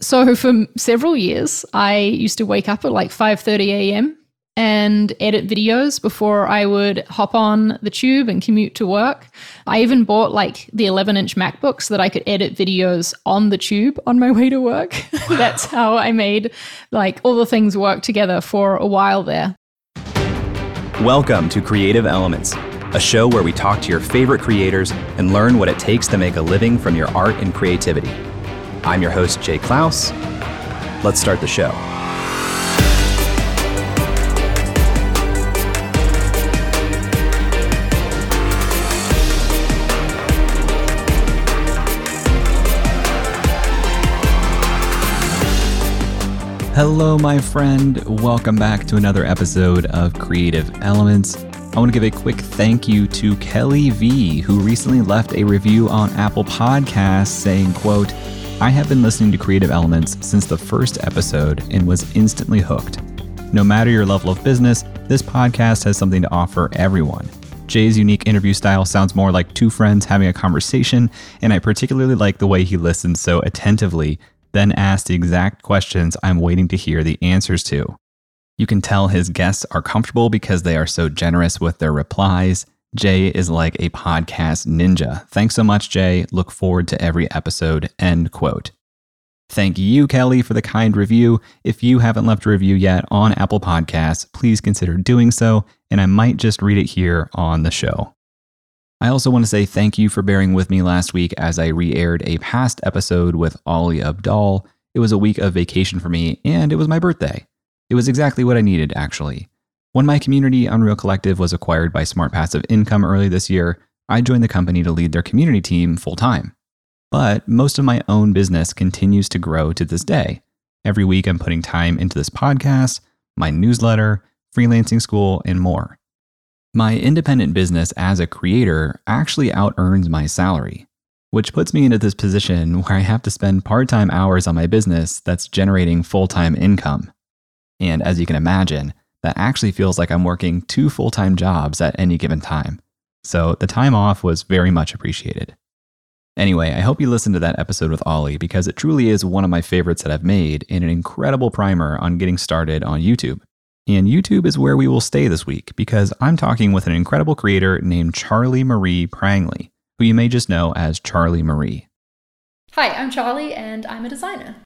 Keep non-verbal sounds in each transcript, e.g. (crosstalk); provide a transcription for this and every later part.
So for several years, I used to wake up at like 5:30 a.m. and edit videos before I would hop on the tube and commute to work. I even bought like the 11-inch MacBook so that I could edit videos on the tube on my way to work. (laughs) Wow. That's how I made like all the things work together for a while there. Welcome to Creative Elements, a show where we talk to your favorite creators and learn what it takes to make a living from your art and creativity. I'm your host, Jay Clouse. Let's start the show. Hello, my friend. Welcome back to another episode of Creative Elements. I want to give a quick thank you to Kelly V, who recently left a review on Apple Podcasts saying, quote, I have been listening to Creative Elements since the first episode and was instantly hooked. No matter your level of business, this podcast has something to offer everyone. Jay's unique interview style sounds more like two friends having a conversation, and I particularly like the way he listens so attentively, then asks the exact questions I'm waiting to hear the answers to. You can tell his guests are comfortable because they are so generous with their replies. Jay is like a podcast ninja. Thanks so much, Jay. Look forward to every episode. End quote. Thank you, Kelly, for the kind review. If you haven't left a review yet on Apple Podcasts, please consider doing so, and I might just read it here on the show. I also want to say thank you for bearing with me last week as I re aired a past episode with Ali Abdaal. It was a week of vacation for me, and it was my birthday. It was exactly what I needed, actually. When my community, Unreal Collective, was acquired by Smart Passive Income early this year, I joined the company to lead their community team full time. But most of my own business continues to grow to this day. Every week, I'm putting time into this podcast, my newsletter, freelancing school, and more. My independent business as a creator actually out earns my salary, which puts me into this position (laughs) where I have to spend part time hours on my business that's generating full time income. And as you can imagine, that actually feels like I'm working two full time jobs at any given time. So the time off was very much appreciated. Anyway, I hope you listened to that episode with Ali because it truly is one of my favorites that I've made and an incredible primer on getting started on YouTube. And YouTube is where we will stay this week because I'm talking with an incredible creator named Charlie Marie Prangley, who you may just know as Charlie Marie. Hi, I'm Charlie and I'm a designer.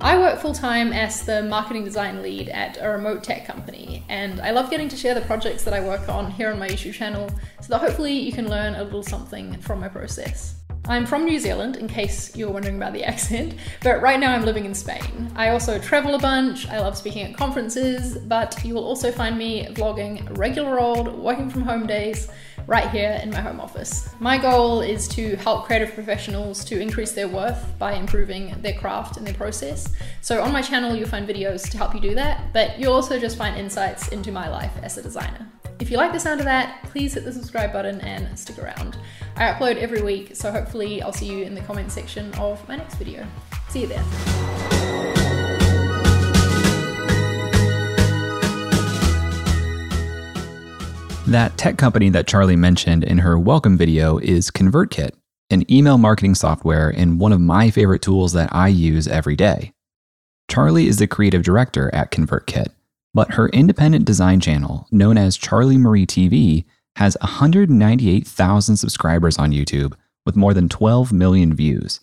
I work full time as the marketing design lead at a remote tech company, and I love getting to share the projects that I work on here on my YouTube channel so that hopefully you can learn a little something from my process. I'm from New Zealand, in case you're wondering about the (laughs) accent, but right now I'm living in Spain. I also travel a bunch, I love speaking at conferences, but you will also find me vlogging regular old working from home days right here in my home office. My goal is to help creative professionals to increase their worth by improving their craft and their process. So on my channel, you'll find videos to help you do that, but you'll also just find insights into my life as a designer. If you like the sound of that, please hit the subscribe button and stick around. I upload every week, so hopefully I'll see you in the comment section of my next video. See you there. That tech company that Charlie mentioned in her welcome video is ConvertKit, an email marketing software and one of my favorite tools that I use every day. Charlie is the creative director at ConvertKit, but her independent design channel, known as Charlie Marie TV, has 198,000 subscribers on YouTube with more than 12 million views.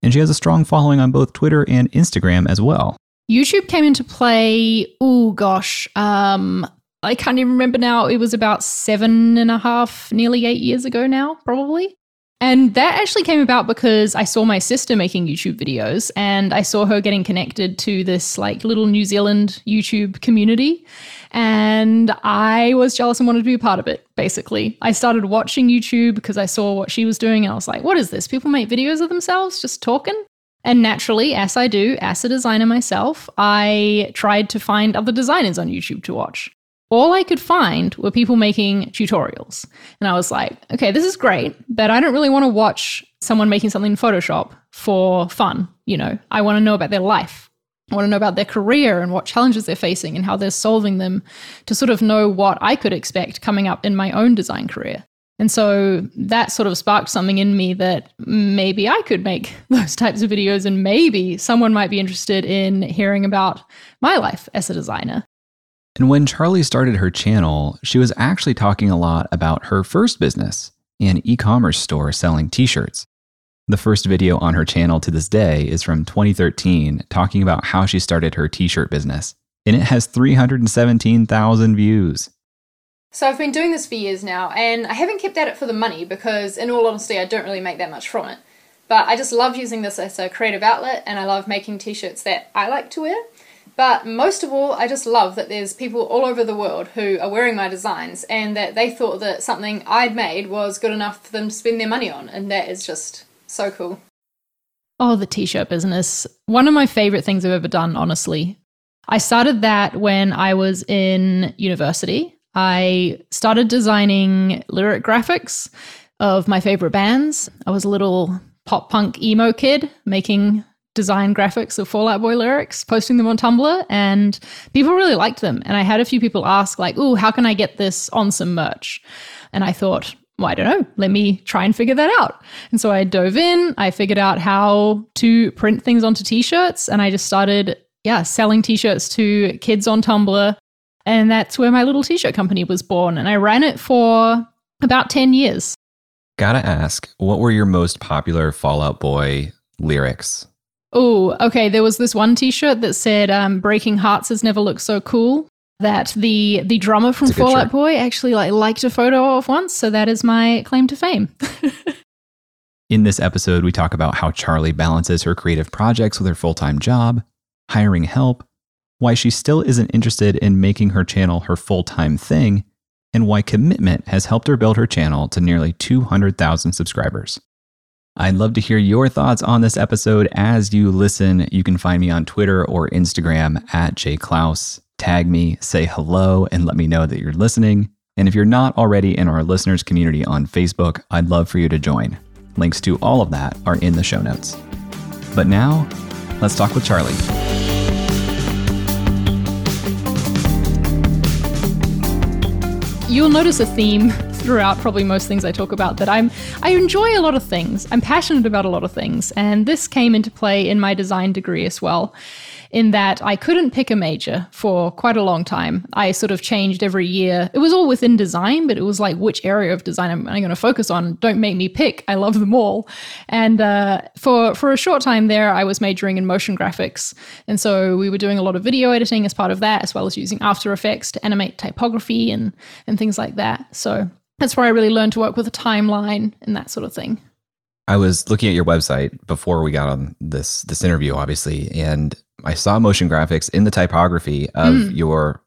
And she has a strong following on both Twitter and Instagram as well. YouTube came into play, oh gosh, um, I can't even remember now. It was about seven and a half, nearly eight years ago now, probably. And that actually came about because I saw my sister making YouTube videos and I saw her getting connected to this like little New Zealand YouTube community. And I was jealous and wanted to be a part of it, basically. I started watching YouTube because I saw what she was doing and I was like, what is this? People make videos of themselves just talking? And naturally, as I do, as a designer myself, I tried to find other designers on YouTube to watch all I could find were people making tutorials. And I was like, okay, this is great, but I don't really want to watch someone making something in Photoshop for fun. You know, I want to know about their life. I want to know about their career and what challenges they're facing and how they're solving them to sort of know what I could expect coming up in my own design career. And so that sort of sparked something in me that maybe I could make (laughs) those types of videos and maybe someone might be interested in hearing about my life as a designer. And when Charlie started her channel, she was actually talking a lot about her first business, an e commerce store selling t shirts. The first video on her channel to this day is from 2013, talking about how she started her t shirt business. And it has 317,000 views. So I've been doing this for years now, and I haven't kept at it for the money because, in all honesty, I don't really make that much from it. But I just love using this as a creative outlet, and I love making t shirts that I like to wear. But most of all, I just love that there's people all over the world who are wearing my designs and that they thought that something I'd made was good enough for them to spend their money on. And that is just so cool. Oh, the t shirt business. One of my favorite things I've ever done, honestly. I started that when I was in university. I started designing lyric graphics of my favorite bands. I was a little pop punk emo kid making design graphics of Fall Out Boy lyrics, posting them on Tumblr, and people really liked them. And I had a few people ask, like, "Oh, how can I get this on some merch?" And I thought, well, I don't know, let me try and figure that out. And so I dove in, I figured out how to print things onto t shirts, and I just started, yeah, selling t shirts to kids on Tumblr. And that's where my little t shirt company was born. And I ran it for about 10 years. Gotta ask, what were your most popular Fall Out Boy lyrics? Oh, okay. There was this one T-shirt that said um, "Breaking Hearts has never looked so cool." That the the drummer from Fall Out Boy actually like liked a photo of once, so that is my claim to fame. (laughs) In this episode, we talk about how Charlie balances her creative projects with her full time job, hiring help, why she still isn't interested in making her channel her full time thing, and why commitment has helped her build her channel to nearly 200,000 subscribers. I'd love to hear your thoughts on this episode as you listen. You can find me on Twitter or Instagram at jayclouse. Tag me, say hello, and let me know that you're listening. And if you're not already in our listeners community on Facebook, I'd love for you to join. Links to all of that are in the show notes. But now, let's talk with Charlie. You'll notice a theme throughout probably most things I talk about that I'm I enjoy a lot of things. I'm passionate about a lot of things, and this came into play in my design degree as well in that I couldn't pick a major for quite a long time. I sort of changed every year. It was all within design, but it was like, which area of design am I going to focus on? Don't make me pick. I love them all. And uh, for for a short time there, I was majoring in motion graphics, and so we were doing a lot of video editing as part of that, as well as using After Effects to animate typography and and things like that. So that's where I really learned to work with a timeline and that sort of thing. I was looking at your website before we got on this this interview, obviously, and I saw motion graphics in the typography of mm. your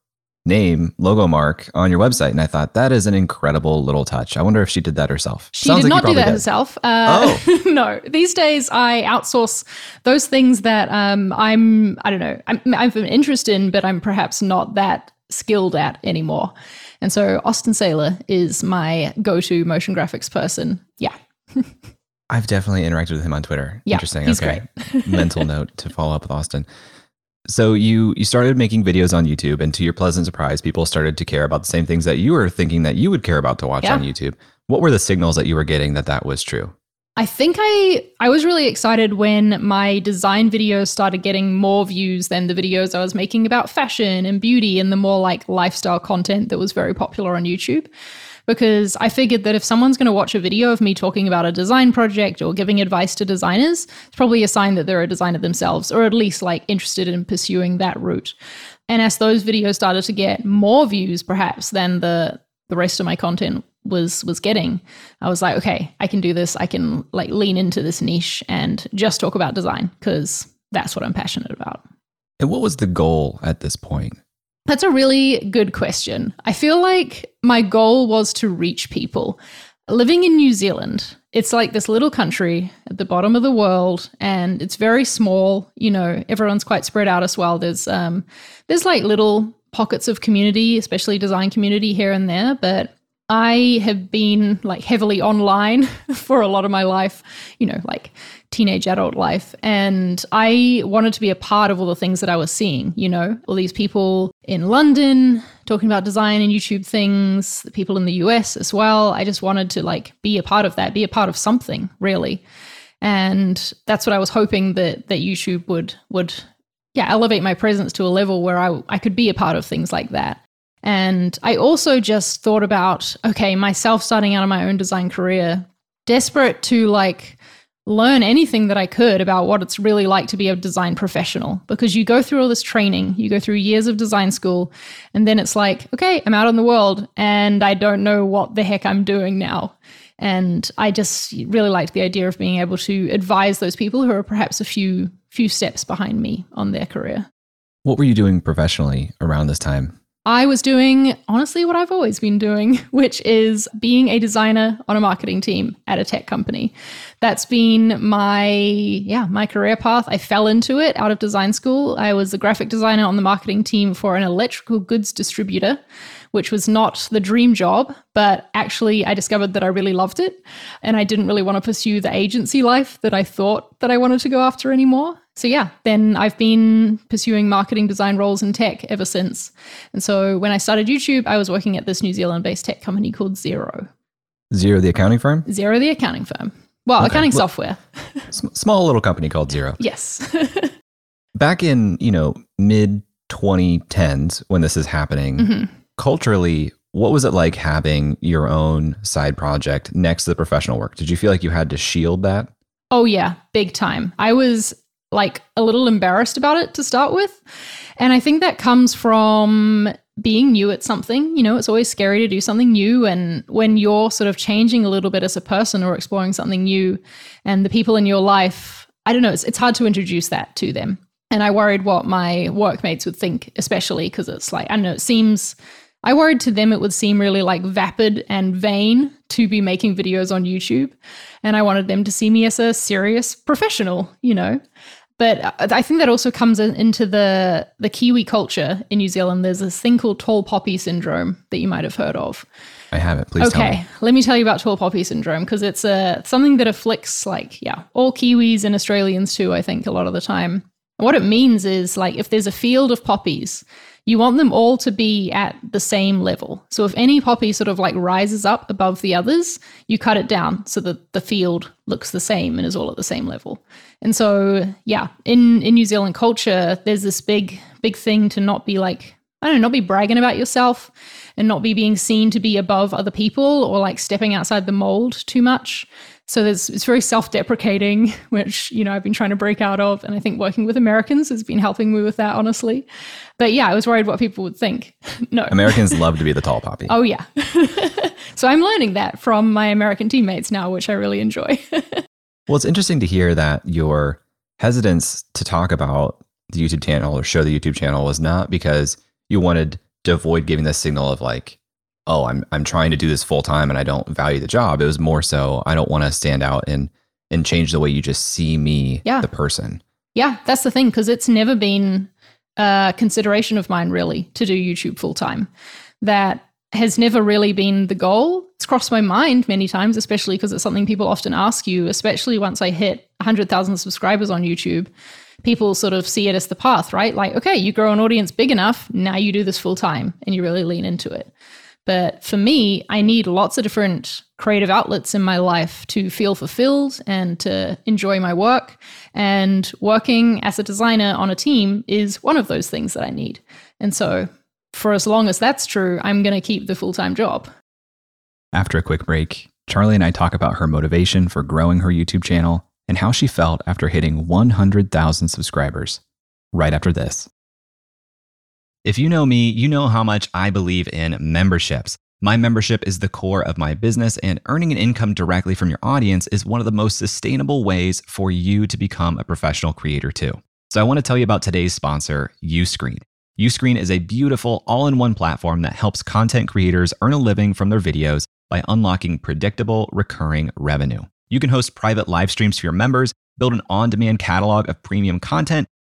name logo mark on your website, and I thought that is an incredible little touch. I wonder if she did that herself. She Sounds did like not do that did. herself. Uh, oh (laughs) no! These days, I outsource those things that um, I'm I don't know I'm I'm interested in, but I'm perhaps not that skilled at anymore. And so Austin Saylor is my go-to motion graphics person. Yeah. (laughs) I've definitely interacted with him on Twitter. Yeah, Interesting. He's okay. Great. (laughs) Mental note to follow up with Austin. So you you started making videos on YouTube, and to your pleasant surprise, people started to care about the same things that you were thinking that you would care about to watch yeah. on YouTube. What were the signals that you were getting that that was true? I think I I was really excited when my design videos started getting more views than the videos I was making about fashion and beauty and the more like lifestyle content that was very popular on YouTube. Because I figured that if someone's going to watch a video of me talking about a design project or giving advice to designers, it's probably a sign that they're a designer themselves or at least like interested in pursuing that route. And as those videos started to get more views perhaps than the the rest of my content was was getting, I was like, okay, I can do this. I can like lean into this niche and just talk about design because that's what I'm passionate about. And what was the goal at this point? That's a really good question. I feel like my goal was to reach people. Living in New Zealand, it's like this little country at the bottom of the world and it's very small, you know, everyone's quite spread out as well. There's um there's like little pockets of community, especially design community here and there, but I have been like heavily online (laughs) for a lot of my life, you know, like teenage adult life. And I wanted to be a part of all the things that I was seeing, you know, all these people in London talking about design and YouTube things, the people in the US as well. I just wanted to like be a part of that, be a part of something, really. And that's what I was hoping that that YouTube would would yeah, elevate my presence to a level where I I could be a part of things like that. And I also just thought about, okay, myself starting out in my own design career, desperate to like learn anything that I could about what it's really like to be a design professional because you go through all this training, you go through years of design school, and then it's like, okay, I'm out in the world and I don't know what the heck I'm doing now. And I just really liked the idea of being able to advise those people who are perhaps a few few steps behind me on their career. What were you doing professionally around this time? I was doing honestly what I've always been doing, (laughs) which is being a designer on a marketing team at a tech company. That's been my yeah, my career path. I fell into it out of design school. I was a graphic designer on the marketing team for an electrical goods distributor, which was not the dream job, but actually I discovered that I really loved it and I didn't really want to pursue the agency life that I thought that I wanted to go after anymore. So yeah, then I've been pursuing marketing design roles in tech ever since. And so when I started YouTube, I was working at this New Zealand-based tech company called Xero. Xero, the accounting firm? Xero, the accounting firm. Well, okay. accounting well, software. (laughs) small little company called Xero. Yes. (laughs) Back in, you know, mid 2010s when this is happening, mm-hmm. Culturally, what was it like having your own side project next to the professional work? Did you feel like you had to shield that? Oh, yeah, big time. I was like a little embarrassed about it to start with. And I think that comes from being new at something. You know, it's always scary to do something new. And when you're sort of changing a little bit as a person or exploring something new, and the people in your life, I don't know, it's, it's hard to introduce that to them. And I worried what my workmates would think, especially because it's like, I don't know, it seems, I worried to them it would seem really like vapid and vain to be making videos on YouTube. And I wanted them to see me as a serious professional, you know? But uh, I think that also comes into the the Kiwi culture in New Zealand. There's this thing called tall poppy syndrome that you might have heard of. I haven't. Please okay, me. let me tell you about tall poppy syndrome because it's a something that afflicts like yeah all Kiwis and Australians too. I think a lot of the time. what it means is like if there's a field of poppies you want them all to be at the same level. So if any poppy sort of like rises up above the others, you cut it down so that the field looks the same and is all at the same level. And so, yeah, in in New Zealand culture, there's this big big thing to not be like I don't know, not be bragging about yourself and not be being seen to be above other people or like stepping outside the mold too much. So there's it's very self-deprecating, (laughs) which you know I've been trying to break out of, and I think working with Americans has been helping me with that, honestly. But yeah, I was worried what people would think. (laughs) no, Americans (laughs) love to be the tall poppy. Oh yeah. so I'm learning that from my American teammates now, which I really enjoy. well, it's interesting to hear that your hesitance to talk about the YouTube channel or show the YouTube channel was not because you wanted to avoid giving the signal of like oh, I'm I'm trying to do this full time and I don't value the job. It was more so I don't want to stand out and and change the way you just see me, yeah. the person. Yeah, that's the thing because it's never been a consideration of mine really to do YouTube full time. That has never really been the goal. It's crossed my mind many times, especially because it's something people often ask you, especially once I hit 100,000 subscribers on YouTube. People sort of see it as the path, right? Like, okay, you grow an audience big enough, now you do this full time and you really lean into it. But for me, I need lots of different creative outlets in my life to feel fulfilled and to enjoy my work. And working as a designer on a team is one of those things that I need. And so, for as long as that's true, I'm going to keep the full time job. After a quick break, Charlie and I talk about her motivation for growing her YouTube channel and how she felt after hitting 100,000 subscribers. Right after this. If you know me, you know how much I believe in memberships. My membership is the core of my business, and earning an income directly from your audience is one of the most sustainable ways for you to become a professional creator, too. So, I want to tell you about today's sponsor, Uscreen. Uscreen is a beautiful all in one platform that helps content creators earn a living from their videos by unlocking predictable, recurring revenue. You can host private live streams for your members, build an on demand catalog of premium content,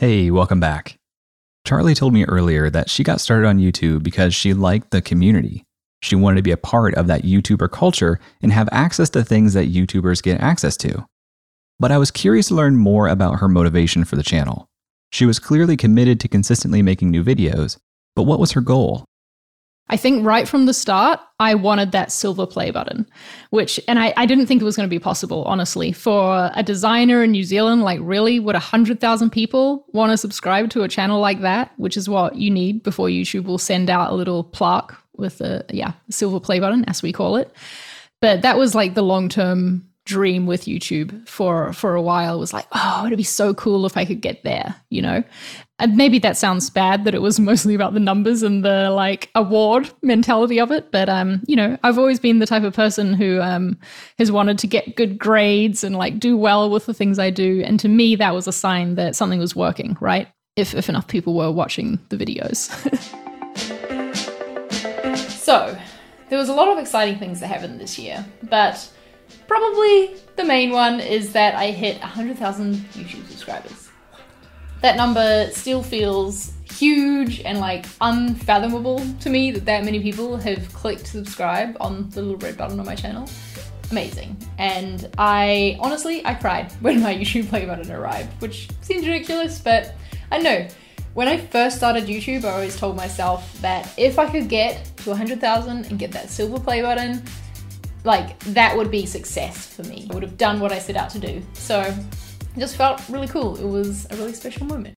Hey, welcome back. Charlie told me earlier that she got started on YouTube because she liked the community. She wanted to be a part of that YouTuber culture and have access to things that YouTubers get access to. But I was curious to learn more about her motivation for the channel. She was clearly committed to consistently making new videos, but what was her goal? I think right from the start, I wanted that silver play button, which, and I, I didn't think it was going to be possible, honestly. For a designer in New Zealand, like, really, would 100,000 people want to subscribe to a channel like that, which is what you need before YouTube will send out a little plaque with a, yeah, silver play button, as we call it. But that was like the long term dream with YouTube for for a while was like, oh, it'd be so cool if I could get there, you know. And maybe that sounds bad that it was (laughs) mostly about the numbers and the like award mentality of it, but um, you know, I've always been the type of person who um has wanted to get good grades and like do well with the things I do, and to me that was a sign that something was working, right? If if enough people were watching the videos. (laughs) so, there was a lot of exciting things that happened this year, but Probably the main one is that I hit 100,000 YouTube subscribers. That number still feels huge and like unfathomable to me that that many people have clicked subscribe on the little red button on my channel. Amazing. And I honestly, I cried (laughs) when my YouTube play button arrived, which seems ridiculous, but I know. When I first started YouTube, I always told myself that if I could get to 100,000 and get that silver play button, like that would be success for me. I would have done what I set out to do. So just felt really cool. It was a really special moment.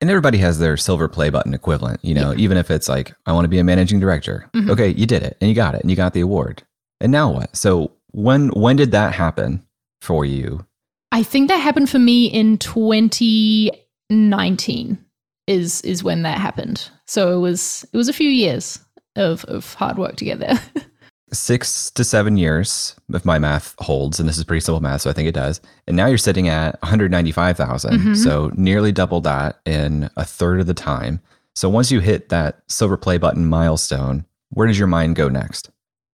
And everybody has their silver play button equivalent, you know, yeah. even if it's like, I want to be a managing director. Mm-hmm. Okay, you did it and you got it and you got the award. And now what? So when when did that happen for you? I think that happened for me in 2019 is is when that happened. So it was it was a few years of of hard work to get there. (laughs) six to seven years, if my math holds, and this is pretty simple math, so I think it does. And now you're sitting at 195,000, mm-hmm. so nearly double that in a third of the time. So once you hit that silver play button milestone, where does your mind go next?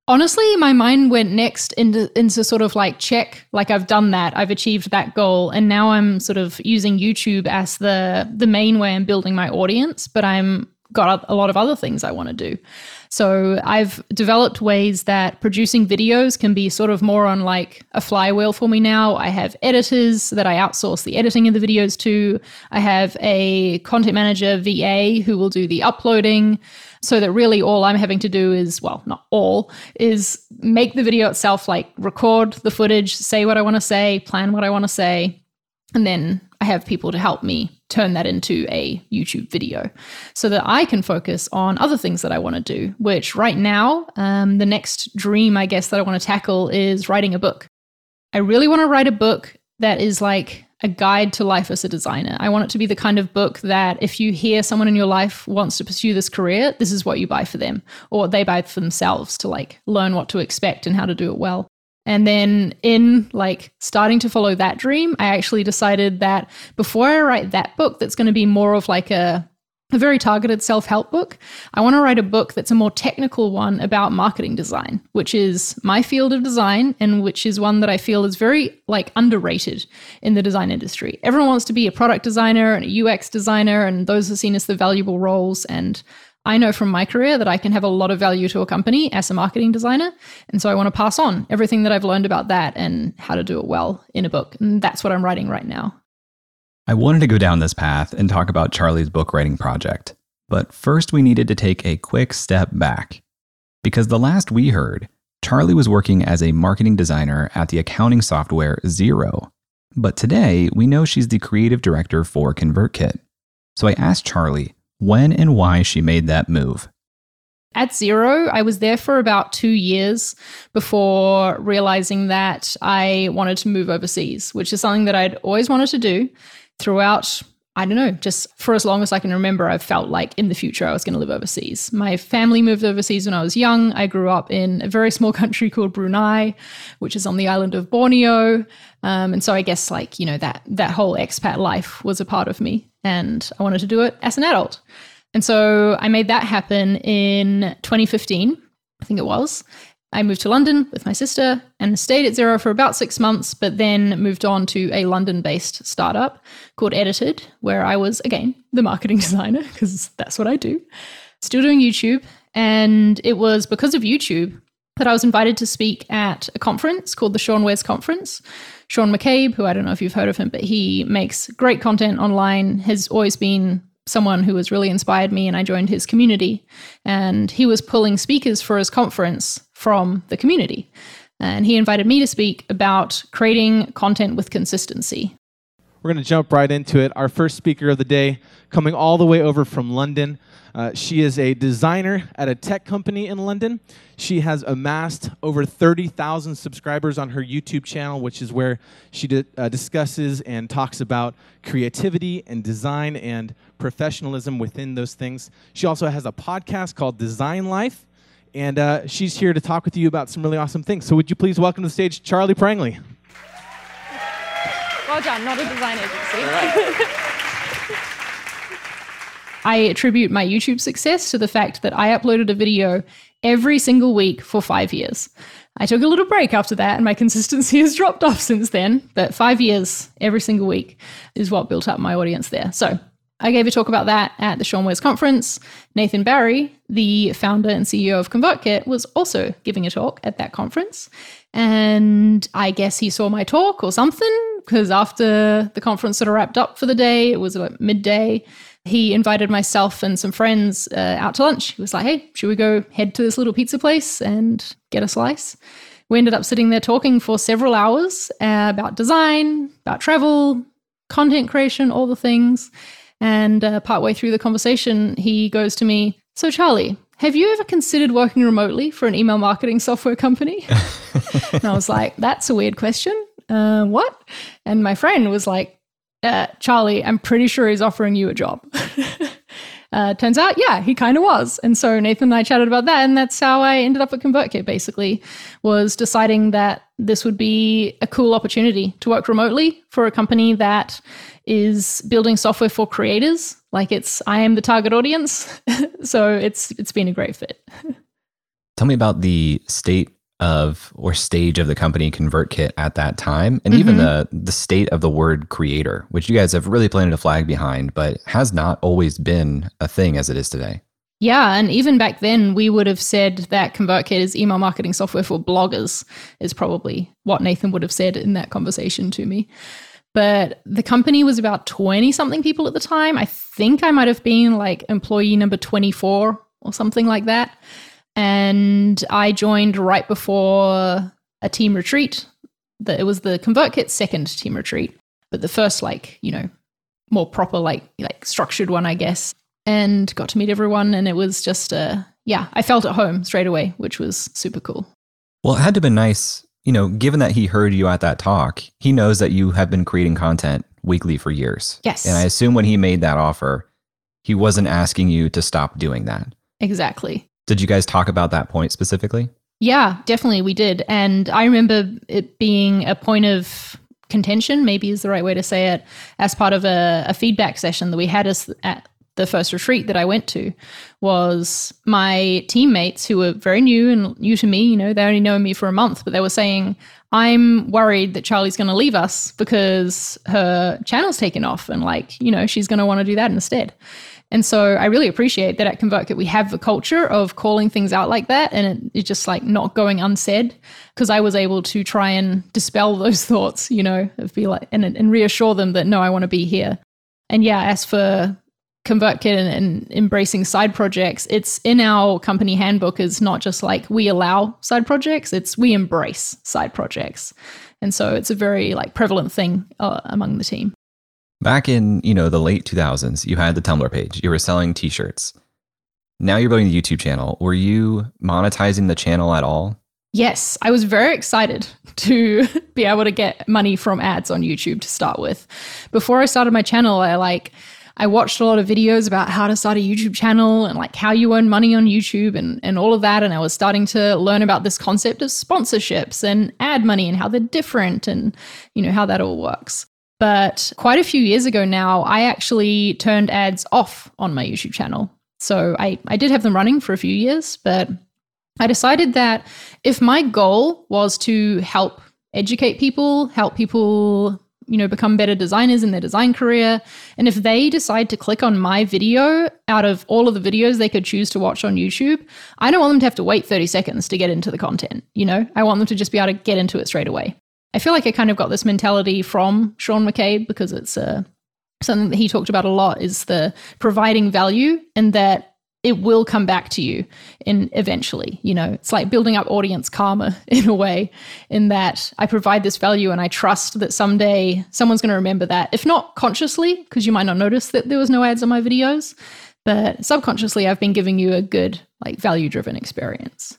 Honestly, my mind went next into into sort of like check, like I've done that, I've achieved that goal, and now I'm sort of using YouTube as the the main way I'm building my audience. But I'm got a lot of other things I want to do. So I've developed ways that producing videos can be sort of more on like a flywheel for me now. I have editors that I outsource the editing of the videos to. I have a content manager VA who will do the uploading so that really all I'm having to do is, well, not all, is make the video itself, like record the footage, say what I want to say, plan what I want to say, and then I have people to help me turn that into a YouTube video so that I can focus on other things that I want to do, which right now, um, the next dream, I guess, that I want to tackle is writing a book. I really want to write a book that is like a guide to life as a designer. I want it to be the kind of book that if you hear someone in your life wants to pursue this career, this is what you buy for them or what they buy for themselves to like learn what to expect and how to do it well. And then in like starting to follow that dream, I actually decided that before I write that book that's going to be more of like a a very targeted self-help book. I want to write a book that's a more technical one about marketing design, which is my field of design and which is one that I feel is very like underrated in the design industry. Everyone wants to be a product designer and a UX designer and those are seen as the valuable roles and I know from my career that I can have a lot of value to a company as a marketing designer. And so I want to pass on everything that I've learned about that and how to do it well in a book. And that's what I'm writing right now. I wanted to go down this path and talk about Charlie's book writing project. But first, we needed to take a quick step back. Because the last we heard, Charlie was working as a marketing designer at the accounting software Xero. But today, we know she's the creative director for ConvertKit. So I asked Charlie when and why she made that move. At Xero, I was there for about two years before realizing that I wanted to move overseas, which is something that I'd always wanted to do throughout. I don't know, just for as long as I can remember, I've felt like in the future I was going to live overseas. My family moved overseas when I was young. I grew up in a very small (laughs) country called Brunei, which is on the island of Borneo. Um, and so I guess like, you know, that that whole expat life was a part of me and I wanted to do it as an adult. And so I made that happen in 2015, I think it was. I moved to London with my sister and stayed at Xero for about six months, but then moved on to a London based startup called Edited, where I was, again, the marketing (laughs) designer, because that's what I do. Still doing YouTube. And it was because of YouTube that I was invited to speak at a conference called the seanwes Conference, Sean McCabe, who I don't know if you've heard of him, but he makes great content online, has always been someone who has really inspired me, and I joined his community. And he was pulling speakers for his conference from the community. And he invited me to speak about creating content with consistency. We're going to jump right into it. Our first speaker of the day, coming all the way over from London. Uh, she is a designer at a tech company in London. She has amassed over 30,000 subscribers on her YouTube channel, which is where she di- uh, discusses and talks about creativity and design and professionalism within those things. She also has a podcast called Design Life, and uh, she's here to talk with you about some really awesome things. So, would you please welcome to the stage Charlie Prangley? Well done, not a design agency. (laughs) I attribute my YouTube success to the fact that I uploaded a video every single week for five years. I took a little break after that, and my (laughs) consistency has dropped off since then. But five years every single week is what built up my audience there. So I gave a talk about that at the seanwes conference. Nathan Barry, the founder and CEO of ConvertKit, was also giving a talk at that conference. And I guess he saw my talk or something, because after the conference sort of wrapped up for the day, it was like midday he invited myself and some friends uh, out to lunch. He was like, hey, should we go head to this little pizza place and get a slice? We ended up sitting there talking for several hours uh, about design, about travel, content creation, all the things. And uh, partway through the conversation, he goes to me, So, Charlie, have you ever considered working remotely for an email marketing (laughs) software company? (laughs) and I was like, That's a weird question. Uh, what? And my friend was like, uh, Charlie, I'm pretty sure he's offering you a job. (laughs) Uh, turns out, yeah, he kind of was. And so Nathan and I chatted about that, and that's how I ended up at ConvertKit. Basically, was deciding that this would be a cool opportunity to work remotely for a company that is building software for creators. Like it's, I am the target audience, (laughs) so it's it's been a great fit. Tell me about the state of or stage of the company ConvertKit at that time, and mm-hmm. even the the state of the word creator, which you guys have really planted a flag behind, but has not always been a thing as it is today. Yeah, and even back then, we would have said that ConvertKit is email marketing software for bloggers, is probably what Nathan would have said in that conversation to me. But the company was about 20 something people at the time. I think I might have been like employee number 24 or something like that. And I joined right before a team retreat. That it was the ConvertKit second team retreat, but the first like, you know, more proper like like structured one, I guess. And got to meet everyone and it was just uh yeah, I felt at home straight away, which was super cool. Well, it had to be nice, you know, given that he heard you at that talk, he knows that you have been creating content weekly for years. Yes. And I assume when he made that offer, he wasn't asking you to stop doing that. Exactly. Did you guys talk about that point specifically? Yeah, definitely we did. And I remember it being a point of contention, maybe is the right way to say it, as part of a, a feedback session that we had as, at the first retreat that I went to was my teammates who were very new and new to me, you know, they only know me for a month, but they were saying, I'm worried that Charlie's going to leave us because her channel's taken off and like, you know, she's going to want to do that instead. And so I really appreciate that at ConvertKit we have the culture of calling things out like that and it's just like not going unsaid because I was able to try and dispel (laughs) those thoughts, you know, of be like and, and reassure them that no, I want to be here. And yeah, as for ConvertKit and, and embracing side projects, it's in our company handbook is not just like we allow side projects, it's we embrace side projects. And so it's a very like prevalent thing uh, among the team. Back in, you know, the late 2000s, you had the Tumblr page. You were selling t-shirts. Now you're building the YouTube channel. Were you monetizing the channel at all? Yes, I was very excited (laughs) to be able to get money from ads on YouTube to start with. Before I started my channel, I like I watched a lot of videos about how to start a YouTube channel and like how you earn money on YouTube and, and all of that. And I was starting to learn about this concept of sponsorships and ad money and how they're different and, you know, how that all works. But quite a few years ago now, I actually turned ads off on my YouTube channel. So I, I did have them running for a few years, but I decided that if my goal was to help educate people, help people, you know, become better designers in their design career, and if they decide to click on my video out of all of the videos they could choose to watch on YouTube, I don't want them to have to wait 30 seconds to get into the content, you know? I want them to just be able to get into it straight away. I feel like I kind of got this mentality from Sean McCabe because it's uh, something that he talked about a lot is the providing value and that it will come back to you in eventually you know? It's like building up audience karma (laughs) in a way in that i provide this value and i trust that someday someone's going to remember that. If not consciously because you might not notice that there was no ads on my videos but subconsciously i've been giving you a good like value driven experience.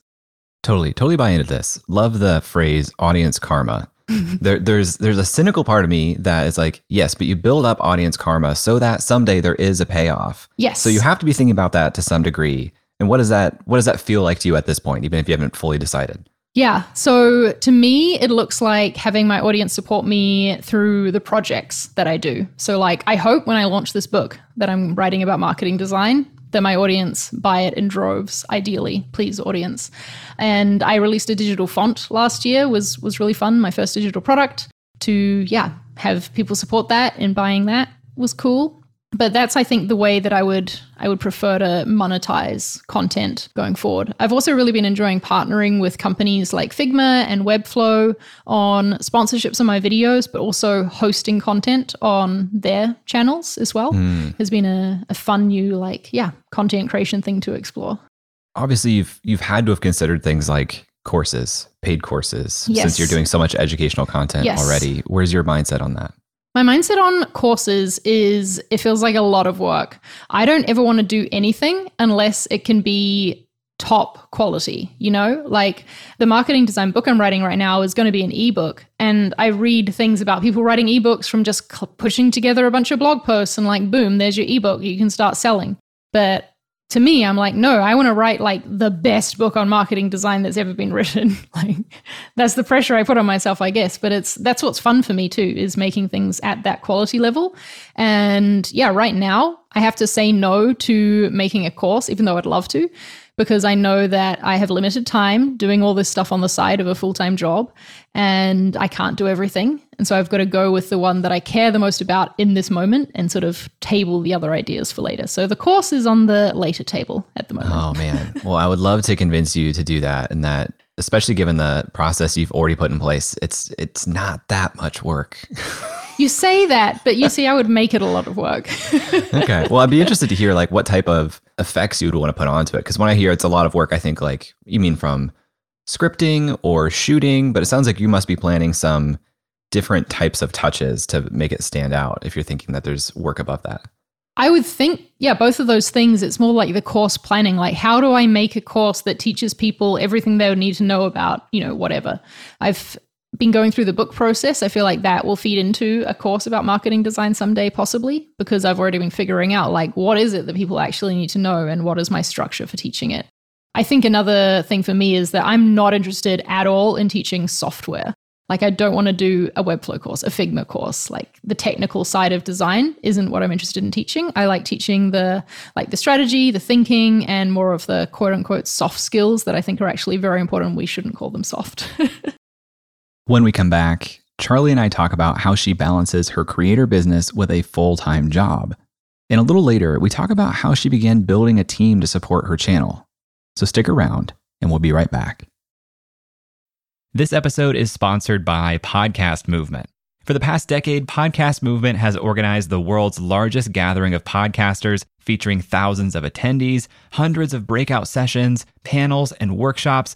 Totally totally buy into this. Love the phrase audience karma (laughs) there, there's there's a cynical part of me that is like, yes, but you build up audience karma so that someday there is a payoff. Yes. So you have to be thinking about that to some degree. And what does that what does that feel like to you at this point, even if you haven't fully decided? Yeah. So to me, it looks like having my audience support me through the projects that I do. So, like, I hope when I launch this book that I'm writing about marketing design, that my audience buy it in droves ideally please audience. And i released a digital font last year was was really fun my first digital product. To yeah have people support that in buying that was cool but that's i think the way that i would i would prefer to monetize content going forward i've also really been enjoying partnering with companies like figma and webflow on sponsorships on my videos but also hosting content on their channels as well mm. has been a, a fun new like yeah content creation thing to explore obviously you've you've had to have considered things like courses paid courses yes. since you're doing so much educational content yes. already where's your mindset on that my mindset on courses is it feels like a lot of work. I don't ever want to do anything unless it can be top quality, you know? Like the marketing design book I'm writing right now is going to be an ebook. And I read things about people writing ebooks from just pushing together a bunch of blog posts and like, boom, there's your ebook. You can start selling. But to me, I'm like, no, I want to write like the best book on marketing design that's ever been (laughs) written. like that's the pressure I put on myself, I guess. But it's that's what's fun for me too, is making things at that quality level. And yeah, right now I have to say no to making a course, even though I'd love to because I know that I have limited time doing all this stuff on the side of a full time job and I can't do everything. And so I've got to go with the one that I care the most about in this moment and sort of table the other ideas for later. So the course is on the later table at the moment. Oh, man. well, I would love to convince you to do that and that especially given the process you've already put in place it's it's not that much work (laughs) You say that, but you see, I would make it a lot of work. (laughs) okay. Well, I'd be interested to hear like what type of effects you would want to put onto it. Because when I hear it's a lot of work, I think like you mean from scripting or shooting, but it sounds like you must be planning some different types of touches to make it stand out if you're thinking that there's work above that. I would think, yeah, both of those things. It's more like the course planning. Like, how do I make a course that teaches people everything they would need to know about, you know, whatever? I've been going through the book process, I feel like that will feed into a course about marketing design someday, possibly, because I've already been figuring out like what is it that people actually need to know and what is my structure for teaching it. I think another thing for me is that I'm not interested at all in teaching software. Like I don't want to do a Webflow course, a Figma course. Like the technical side of design isn't what I'm interested in teaching. I like teaching the like the strategy, the thinking, and more of the quote unquote soft skills that I think are actually very important. We shouldn't call them soft. (laughs) When we come back, Charlie and I talk about how she balances her creator business with a full time job. And a little later, we talk about how she began building a team to support her channel. So stick around, and we'll be right back. This episode is sponsored by Podcast Movement. For the past decade, Podcast Movement has organized the world's largest gathering of podcasters, featuring thousands of attendees, hundreds of breakout sessions, panels, and workshops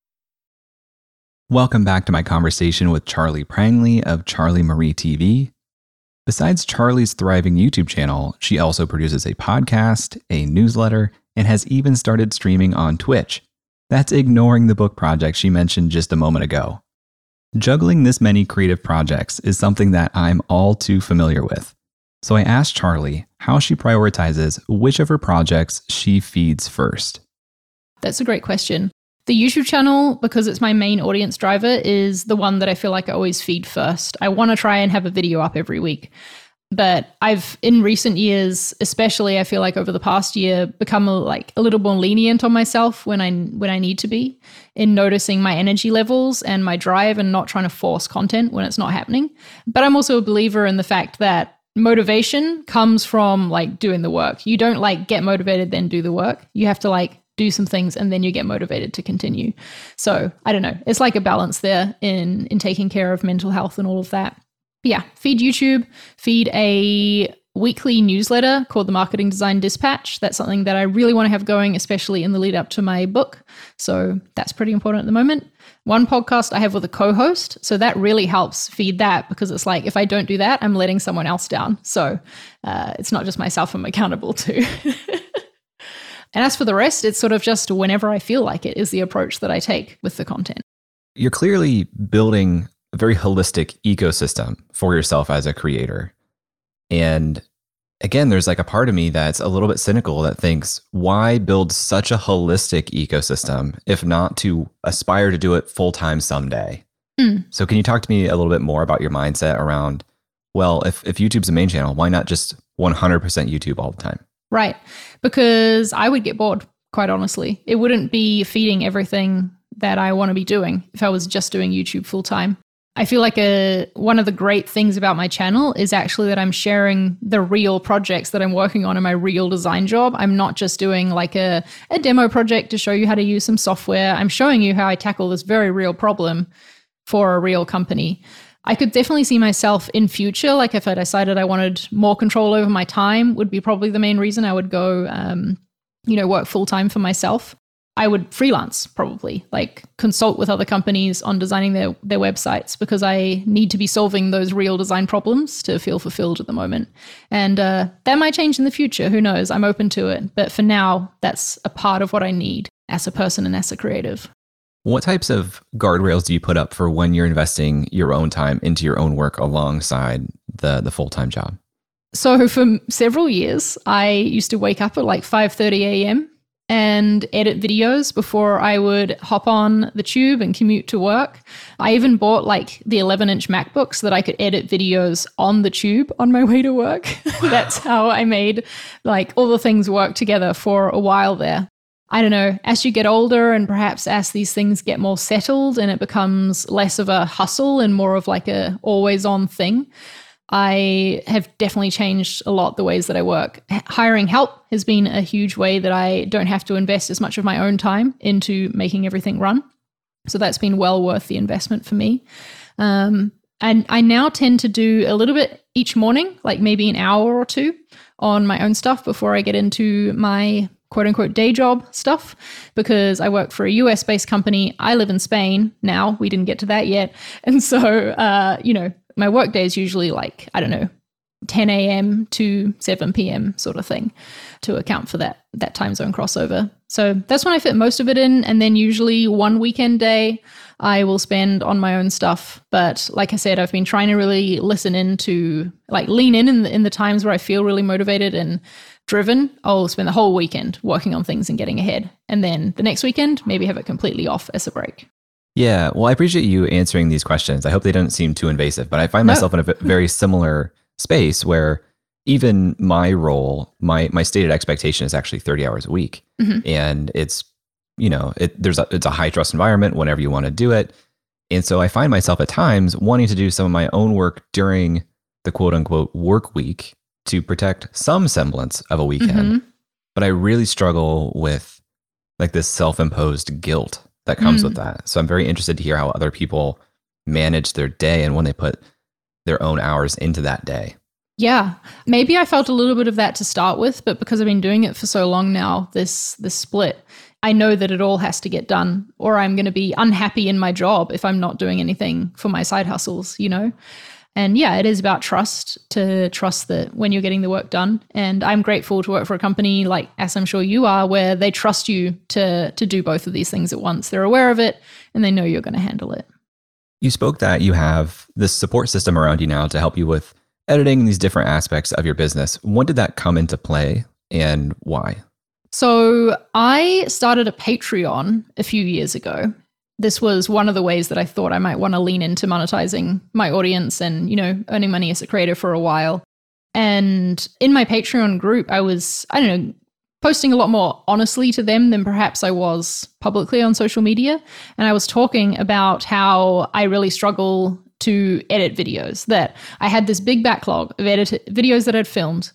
Welcome back to my conversation with Charlie Prangley of Charlie Marie TV. Besides Charlie's thriving YouTube channel, she also produces a podcast, a newsletter, and has even started streaming on Twitch. That's ignoring the book project she mentioned just a moment ago. Juggling this many creative projects is something that I'm all too familiar with. So I asked Charlie how she prioritizes which of her projects she feeds first. That's a great question. The YouTube channel, because it's my main audience driver, is the one that I feel like I always feed first. I want to try and have a video up every week. But I've in recent years, especially I feel like over the past year, become a, like a little more lenient on myself when I when I need to be in noticing my energy levels and my drive and not trying to force content when it's not happening. But I'm also a believer in the fact that motivation comes from like doing the work. You don't like get motivated then do the work. You have to like do some things and then you get motivated to continue. So I don't know. It's like a balance there in in taking care of mental health and all of that. But yeah, feed YouTube, feed a weekly newsletter called the Marketing Design Dispatch. That's something that I really want to have going, especially in the lead up to my book. So that's pretty important at the moment. One podcast I have with a co host. So that really helps feed that because it's like if I don't do that, I'm letting someone else down. So uh, it's not just myself I'm accountable to. (laughs) And as for the rest, it's sort of just whenever I feel like it is the approach that I take with the content. You're clearly building a very holistic ecosystem for yourself as a creator. And again, there's like a part of me that's a little bit cynical that thinks, why build such a holistic ecosystem if not to aspire to do it full time someday? Mm. So, can you talk to me a little bit more about your mindset around, well, if, if YouTube's a main channel, why not just 100% YouTube all the time? Right. Because I would get bored, quite honestly. It wouldn't be feeding everything that I want to be doing if I was just doing YouTube full time. I feel like a one of the great things about my channel is actually that I'm sharing the real projects that I'm working on in my real design job. I'm not just doing like a, a demo project to show you how to use some software. I'm showing you how I tackle this very real problem for a real company. I could definitely see myself in future, like if I decided I wanted more control over my time, would be probably the main reason I would go, um, you know, work full time for myself. I would freelance probably, like consult with other companies on designing their, their websites because I need to be solving those real design problems to feel fulfilled at the moment. And uh, that might change in the future. Who knows? I'm open to it. But for now, that's a part of what I need as a person and as a creative. What types of guardrails do you put up for when you're investing your own time into your own work alongside the, the full time job? So for several years, I used to wake up at like 5:30 a.m and edit videos before I would hop on the tube and commute to work. I even bought like the 11 inch MacBook so that I could edit videos on the tube on my way to work. (laughs) Wow. That's how I made like all the things work together for a while there. I don't know, as you get older and perhaps as these things get more settled and it becomes less of a hustle and more of like a always on thing, I have definitely changed a lot the ways that I work. Hiring help has been a huge way that I don't have to invest as much of my own time into making everything run. So that's been well worth the investment for me. Um, and I now tend to do a little bit each morning, like maybe an hour or two on my own stuff before I get into my quote unquote day job stuff because I work for a US based company. I live in Spain now. We didn't get to that yet. (laughs) And so, uh, you know, my work day is usually like, I don't know, 10 a.m. to 7 p.m. sort of thing to account for that that time zone crossover. So that's when I fit most of it in. And then usually one weekend day I will spend on my own stuff. But like I said, I've been trying to really listen in to like lean in in the, in the times where I feel really motivated and driven. I'll spend the whole weekend working on things and getting ahead. And then the next weekend, maybe have it completely off as a break. Yeah, well, I appreciate you answering these questions. I hope they don't seem too invasive, but I find no. myself in a very (laughs) similar space where even my role, my my stated expectation is actually 30 hours a week. Mm-hmm. And it's, you know, it there's a, it's a high trust environment whenever you want to do it. And so I find myself at times wanting to do some of my own work during the quote unquote work week to protect some semblance of a weekend. Mm-hmm. But I really struggle with like this self-imposed guilt that comes mm. with that. So I'm very interested to hear how other people manage their day and when they put their own hours into that day. Yeah. Maybe I felt a little bit of that to start with, but because I've been doing it for so long now, this this split, I know that it all has to get done or I'm going to be unhappy in my job if I'm not doing anything for my side hustles, you know. And yeah, it is about trust to trust that when you're getting the work done. And I'm grateful to work for a company like, as I'm sure you are, where they trust you to to do both of these things at once. They're aware of it and they know you're going to handle it. You spoke that you have this support system around you now to help you with editing these different aspects of your business. When did that come into play and why? So, I started a Patreon a few years ago this was one of the ways that I thought I might want to lean into monetizing my audience and, you know, earning money as a creator for a while. And in my Patreon group, I was, I don't know, posting a lot more honestly to them than perhaps I was publicly on social media. And I was talking about how I really struggle to edit videos, that I had this big backlog of edit- videos that I'd filmed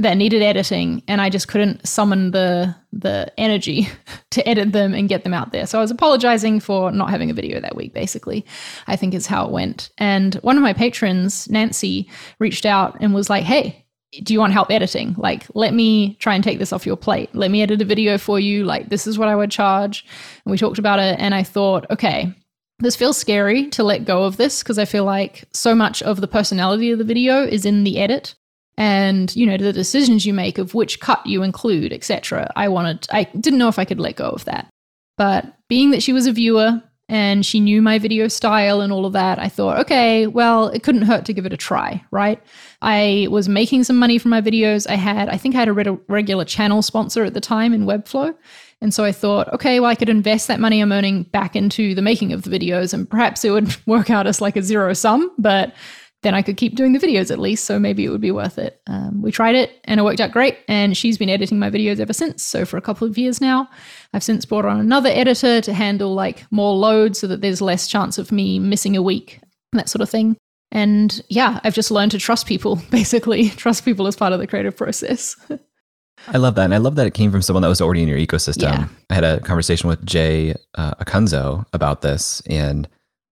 that needed editing and I just couldn't summon the the energy (laughs) to edit them and get them out there. So I was apologizing for not having a video that week basically. I think is how it went. And one of my patrons, Nancy, reached out and was like, "Hey, do you want help editing? Like, let me try and take this off your plate. Let me edit a video for you. Like, this is what I would charge." And we talked about it and I thought, "Okay, this feels scary to let go of this because I feel like so much of the personality of the video is in the edit and you know the decisions you make of which cut you include etc i wanted i didn't know if i could let go of that but being that she was a viewer and she knew my video style and all of that. I thought, okay, well, it couldn't hurt to give it a try, right? I was making some money from my videos. I had, I think I had a regular channel sponsor at the time in Webflow. And so I thought, okay, well, I could invest that money I'm earning back into the making of the videos, and perhaps it would (laughs) work out as like a zero sum, but then I could keep doing the videos at least. So maybe it would be worth it. Um, we tried it and it worked out great. And she's been editing my videos ever since. So for a couple of years now, I've since brought on another editor to handle like more load so that there's less chance of me missing a week, that sort of thing. And yeah, I've just learned to trust people, (laughs) basically, trust people as part of the creative process. (laughs) I love that. And I love that it came from someone that was already in your ecosystem. Yeah. I had a conversation with Jay uh, Acunzo about this, and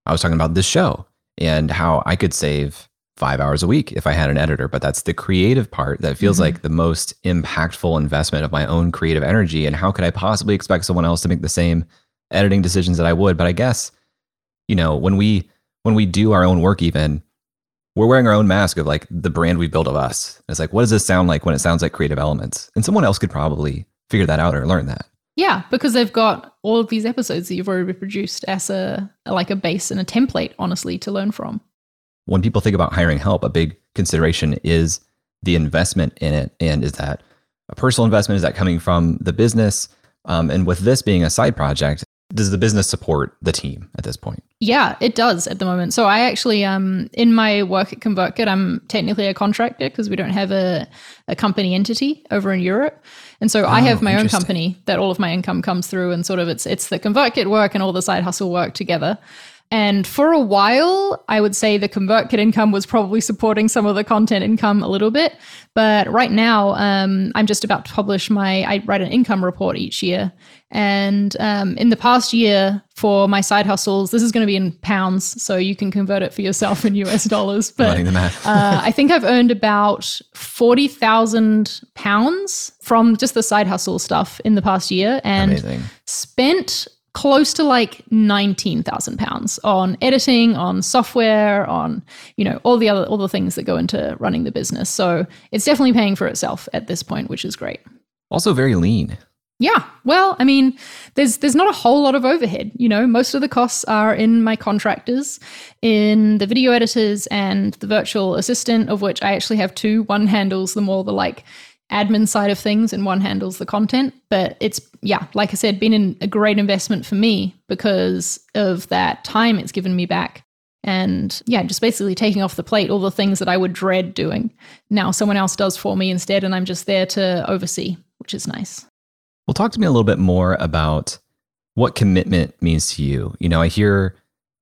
I was talking about this show and how I could save five hours a week if I had an editor. But that's the creative part that feels mm-hmm. like the most impactful investment of my own creative energy. And how could I possibly expect someone else to make the same editing decisions that I would? But I guess, you know, when we when we do our own work, even we're wearing our own mask of like the brand we built of us. It's like, what does this sound like when it sounds like creative elements? And someone else could probably figure that out or learn that. Yeah, because they've got all of these episodes that you've already produced as a like a base and a template, honestly, to learn from. When people think about hiring help, a big consideration is the investment in it, and is that a personal investment? Is that coming from the business? Um, and with this being a side project, does the business support the team at this point? Yeah, it does at the moment. So I actually, um, in my work at ConvertKit, I'm technically a contractor because we don't have a, a company entity over in Europe. And so oh, I have my own company that all of my income comes through and sort of it's it's the ConvertKit work and all the side hustle work together. And for a while, I would say the ConvertKit income was probably supporting some of the content income a little bit. But right now, um, I'm just about to publish my, I write an income report each year. And um, in the past year, for my side hustles, this is going to be in pounds, so you can convert it for yourself in US (laughs) dollars. But uh, I think I've earned about 40,000 pounds from just the side hustle stuff in the past year and Amazing. spent close to like 19,000 pounds on editing, on software, on, you know, all the other, all the things that go into running the business. So it's definitely paying for itself at this point, which is great. Also very lean. Yeah. Well, I mean, there's there's not a whole lot of overhead, you know. Most of the costs are in my contractors, in the video editors and the virtual assistant of which I actually have two. One handles the more the like admin side of things and one handles the content. But it's, yeah, like I said, been a great investment for me because of that time it's given me back. And yeah, just basically taking off the plate all the things that I would dread doing. Now someone else does for me instead, and I'm just there to oversee, which is nice. Well, talk to me a little bit more about what commitment means to you. You know, I hear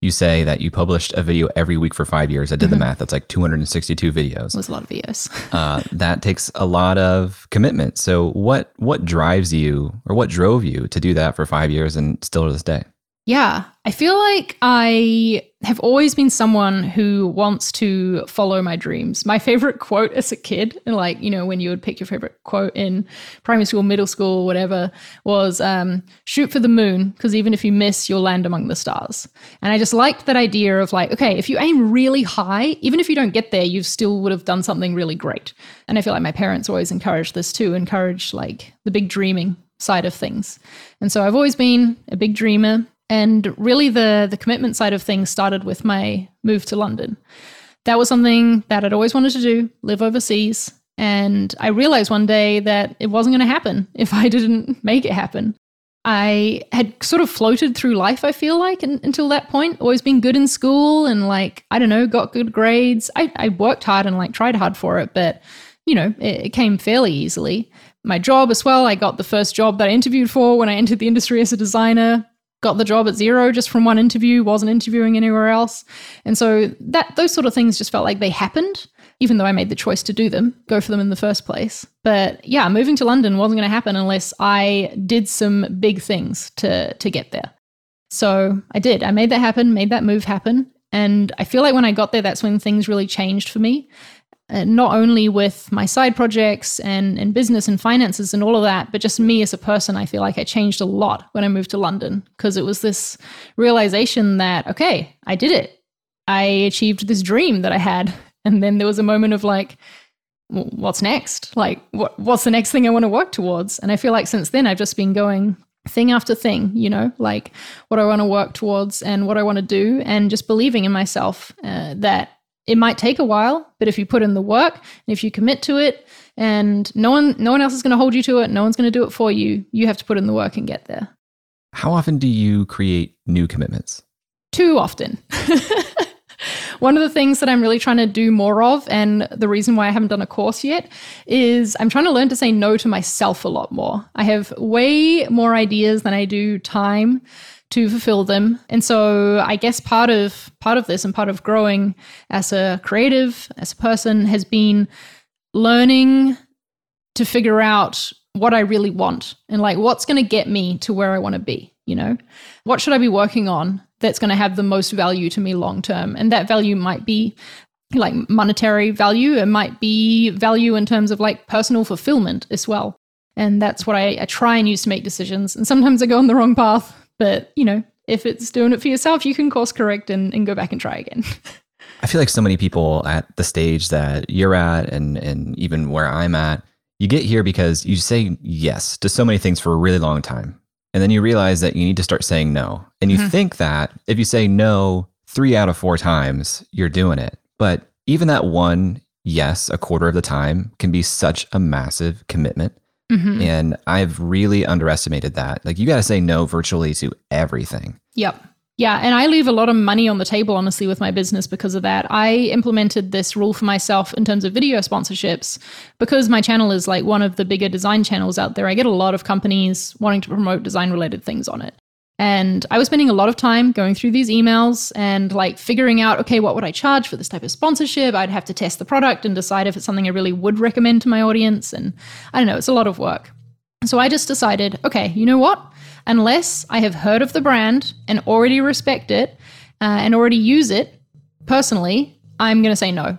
you say that you published a video every week for five years. I did mm-hmm. the math. That's like 262 videos. It was a lot of videos. (laughs) uh, that takes a lot of commitment. So what what drives you or what drove you to do that for five years and still to this day? Yeah, I feel like I have always been someone who wants to follow my dreams. My favorite quote as a kid, like, you know, when you would pick your favorite quote in primary school, middle school, whatever, was um, shoot for the moon, because even if you miss, you'll land among the stars. And I just liked that idea of like, okay, if you aim really high, even if you don't get there, you still would have done something really great. And I feel like my parents always encouraged this too, encouraged like the big dreaming side of things. And so I've always been a big dreamer and really, the, the commitment side of things started with my move to London. That was something that I'd always wanted to do, live overseas. And I realized one day that it wasn't going to happen (laughs) if I didn't make it happen. I had sort of floated through life, I feel like, until that point, always been good in school and, like, I don't know, got good grades. I, I worked hard and, like, tried hard for it, but, you know, it, it came fairly easily. My job as well, I got the first job that I interviewed for when I entered the industry as a designer got the job at Xero just from one interview, wasn't interviewing anywhere else. And so that those sort of things just felt like they happened, even though I made the choice to do them, go for them in the first place. But yeah, moving to London wasn't going to happen unless I did some big things to to get there. So I did. I made that happen, made that move happen. And I feel like when I got there, that's when things really changed for me uh, not only with my side projects and, and business and finances and all of that, but just me as a person. I feel like I changed a lot when I moved to London because it was this realization that, okay, I did it. I achieved this dream that I had. And then there was a moment of like, what's next? Like, what, what's the next thing I want to work towards? And I feel like since then, I've just been going thing after thing, you know, like what I want to work towards and what I want to do, and just believing in myself uh, that it might take a while, but if you put in the work and if you commit to it, and no one, no one else is going to hold you to it, no one's going to do it for you. You have to put in the work and get there. How often do you create new commitments? Too often. (laughs) One of the things that I'm really trying to do more of, and the reason why I haven't done a course yet, is I'm trying to learn to say no to myself a lot more. I have way more ideas than I do time to fulfill them. And so I guess part of part of this and part of growing as a creative, as a person has been learning to figure out what I really want and like what's going to get me to where I want to be, you know? What should I be working on that's going to have the most value to me long term. And that value might be like monetary value, it might be value in terms of like personal fulfillment as well. And that's what I, I try and use to make decisions. And sometimes I go on the wrong path, but you know, if it's doing it for yourself, you can course correct and, and go back and try again. (laughs) I feel like so many people at the stage that you're at and and even where I'm at, you get here because you say yes to so many things for a really long time. And then you realize that you need to start saying no. And you mm-hmm. think that if you say no three out of four times, you're doing it. But even that one yes a quarter of the time can be such a massive commitment. Mm-hmm. And I've really underestimated that. Like you got to say no virtually to everything. Yep. Yeah, and I leave a lot of money on the table, honestly, with my business because of that. I implemented this rule for myself in terms of video sponsorships because my channel is like one of the bigger design channels out there. I get a lot of companies wanting to promote design related things on it. And I was spending a lot of time going through these emails and like figuring out, okay, what would I charge for this type of sponsorship? I'd have to test the product and decide if it's something I really would recommend to my audience. And I don't know, it's a lot of work. So I just decided, okay, you know what? unless I have heard of the brand and already respect it uh, and already use it personally, I'm going to say no.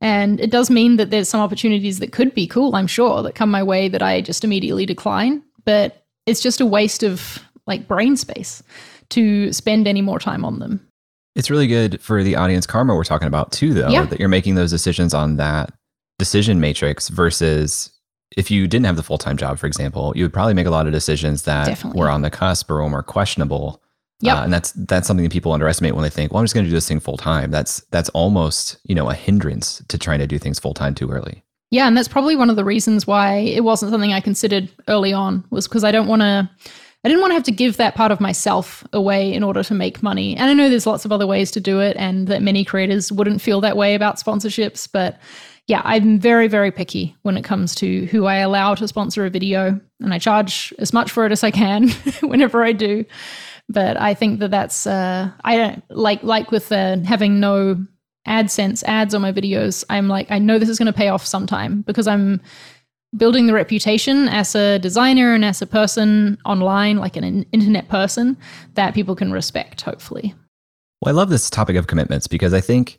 And it does mean that there's some opportunities that could be cool, I'm sure, that come my way that I just immediately decline. But it's just a waste of like brain space to spend any more time on them. It's really good for the audience karma we're talking about too, though, yeah. that you're making those decisions on that decision matrix versus if you didn't have the full time job, for example, you would probably make a lot of decisions that Definitely. were on the cusp or more questionable. Yeah, uh, and that's that's something that people underestimate when they think, "Well, I'm just going to do this thing full time." That's that's almost you know a hindrance to trying to do things full time too early. Yeah, and that's probably one of the reasons why it wasn't something I considered early on was because I don't want to. I didn't want to have to give that part of myself away in order to make money. And I know there's lots of other ways to do it, and that many creators wouldn't feel that way about sponsorships, but yeah, I'm very, very picky when it comes to who I allow to sponsor a video, and I charge as much for it as I can (laughs) whenever I do. But I think that that's uh, I don't like like with uh, having no AdSense ads on my videos. I'm like I know this is going to pay off sometime because I'm building the reputation as a designer and as a person online, like an internet person that people can respect. Hopefully. Well, I love this topic of commitments because I think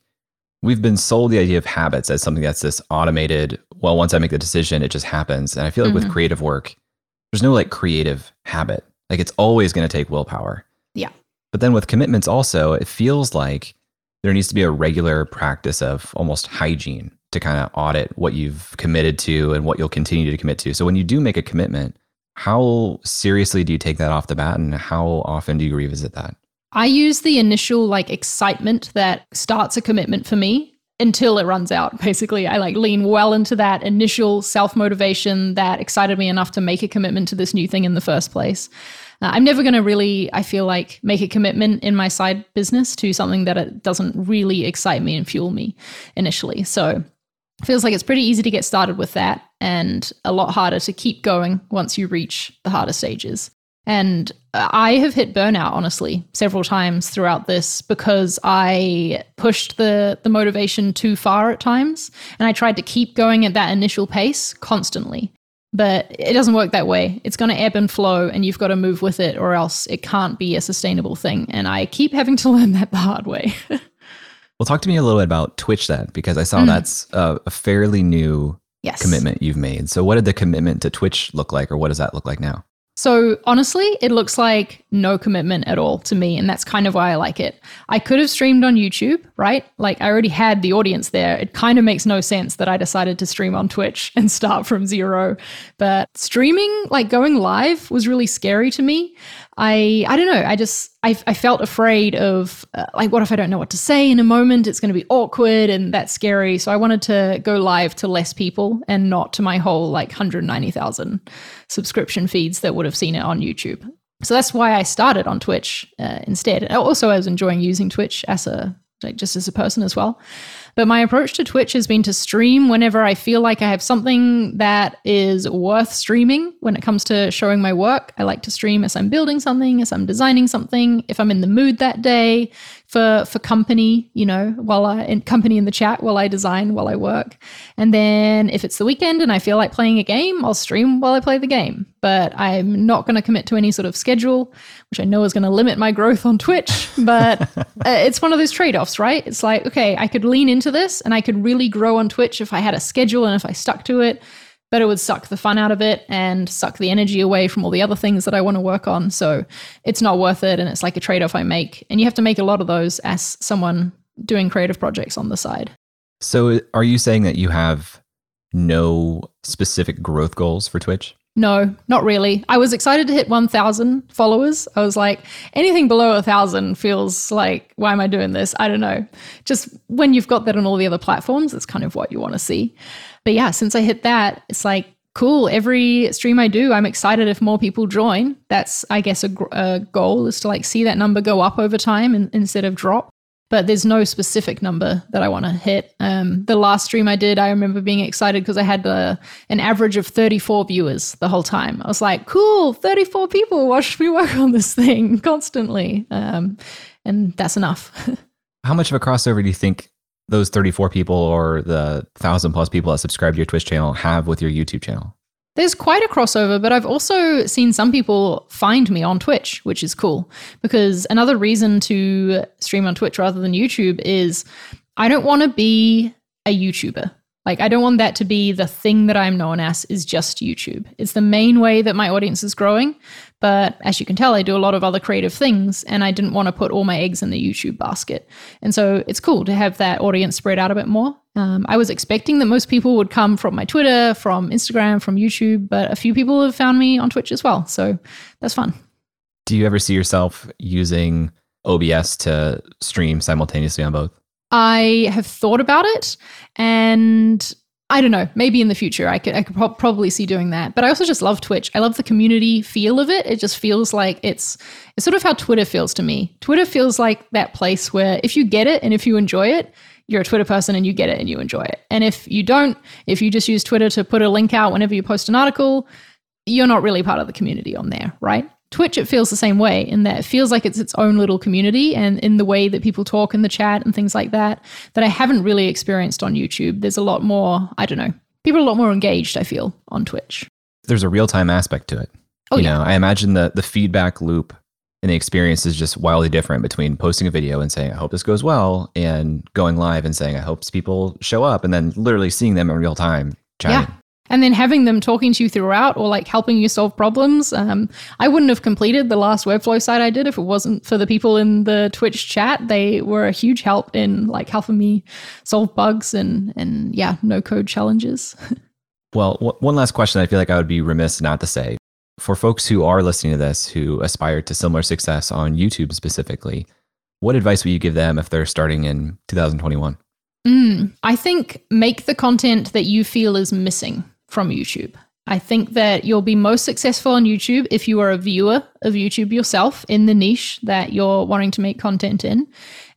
we've been sold the idea of habits as something that's this automated, well, once I make the decision, it just happens. And I feel like mm-hmm. with creative work, there's no like creative habit. Like it's always going to take willpower. Yeah. But then with commitments also, it feels like there needs to be a regular practice of almost hygiene to kind of audit what you've committed to and what you'll continue to commit to. So when you do make a commitment, how seriously do you take that off the bat and how often do you revisit that? I use the initial like excitement that starts a commitment for me until it runs out. (laughs) Basically, I like lean well into that initial self motivation that excited me enough to make a commitment to this new thing in the first place. Uh, I'm never going to really, I feel like, make a commitment in my side business to something that it doesn't really excite me and fuel me initially. So feels like it's pretty easy to get started with that and a lot harder to keep going once you reach the harder stages. And I have hit burnout, honestly, several times throughout this because I pushed the, the motivation too far at times. And I tried to keep going at that initial pace constantly. But it doesn't work that way. It's going to ebb and flow, and you've got to move with it, or else it can't be a sustainable thing. And I keep having to (laughs) learn that the hard way. (laughs) well, talk to me a little bit about Twitch then, because I saw mm. that's a, a fairly new yes. commitment you've made. So, what did the commitment to Twitch look like, or what does that look like now? So honestly, it looks like no commitment at all to me, and that's kind of why I like it. I could have streamed on YouTube, right? Like I already had the audience there. It kind of makes no sense that I decided to stream on Twitch (laughs) and start from zero. But streaming, like going live, was really scary to me. I I don't know. I just I, I felt afraid of uh, like what if I don't know what to say in a moment? It's going to be awkward and that's scary. So I wanted to go live to less people and not to my whole like 190,000 subscription feeds that would have seen it on YouTube. So that's why I started on Twitch uh, instead. Also, I was enjoying using Twitch as a like just as a person as well. But my approach to Twitch has been to stream whenever I feel like I have something that is worth streaming when it comes to showing my work. I like to stream as I'm building something, as I'm designing something, if I'm in the mood that day, for for company, you know, while I in company in the chat while I design, while I work. And then if it's the weekend and I feel like playing a game, I'll stream while I play the game. But I'm not going to commit to any sort of schedule, which I know is going to limit my growth on Twitch. But (laughs) uh, it's one of those trade offs, right? It's like, okay, I could lean into this and I could really grow on Twitch if I had a schedule and if I stuck to it but it would suck the fun out of it and suck the energy away from all the other things that I want to work on. So it's not worth it. And it's like a trade off I make. And you have to make a lot of those as someone doing creative projects on the side. So are you saying that you have no specific growth goals for Twitch? No, not really. I was excited to hit 1,000 followers. I was like, anything below 1,000 feels like, why am I doing this? I don't know. Just when you've got that on all the other platforms, it's kind of what you want to see. But yeah, since I hit that, it's like, cool. Every stream I do, I'm excited if more people join. That's, I guess, a, a goal is to like see that number go up over time and, instead of drop. But there's no specific number that I want to hit. Um, the last stream I did, I remember being excited because I had uh, an average of 34 viewers the whole time. I was like, cool, 34 people watched me work on this thing (laughs) constantly. Um, and that's enough. (laughs) How much of a crossover do you think those 34 people or the thousand plus people that subscribe to your Twitch channel have with your YouTube channel? There's quite a crossover, but I've also seen some people find me on Twitch, which is cool. Because another reason to stream on Twitch rather than YouTube is I don't want to be a YouTuber. Like, I don't want that to be the thing that I'm known as, is just YouTube. It's the main way that my audience is growing. But as you can tell, I do a lot of other creative things, and I didn't want to put all my eggs in the YouTube basket. And so it's cool to have that audience spread out a bit more. Um, I was expecting that most people would come from my Twitter, from Instagram, from YouTube, but a few people have found me on Twitch as well. So that's fun. Do you ever see yourself using OBS to stream simultaneously on both? I have thought about it and I don't know. Maybe in the future, I could I could pro- probably see doing that. But I also just love Twitch. I love the community feel of it. It just feels like it's it's sort of how Twitter feels to me. Twitter feels like that place where if you get it and if you enjoy it, you're a Twitter person and you get it and you enjoy it. And if you don't, if you just use Twitter to put a link out whenever you post an article, you're not really part of the community on there, right? Twitch, it feels the same way in that it feels like it's its own little community and in the way that people talk in the chat and things like that, that I haven't really experienced on YouTube. There's a lot more, I don't know, people are a lot more engaged, I feel, on Twitch. There's a real time aspect to it. Oh, you yeah. know, I imagine the the feedback loop and the experience is just wildly different between posting a video and saying, I hope this goes well, and going live and saying, I hope people show up, and then literally seeing them in real time chatting. Yeah and then having them talking to you throughout or like helping you solve problems. Um, I wouldn't have completed the last Webflow site I did if it wasn't for the people in the Twitch chat. They were a huge help in like helping me solve bugs and and yeah, no code challenges. (laughs) well, w- one last question I feel like I would be remiss not to say for folks who are listening to this who aspire to similar success on YouTube specifically. What advice would you give them if they're starting in 2021? Mm, I think make the content that you feel is missing from YouTube. I think that you'll be most successful on YouTube if you are a viewer of YouTube yourself in the niche that you're wanting to make content in.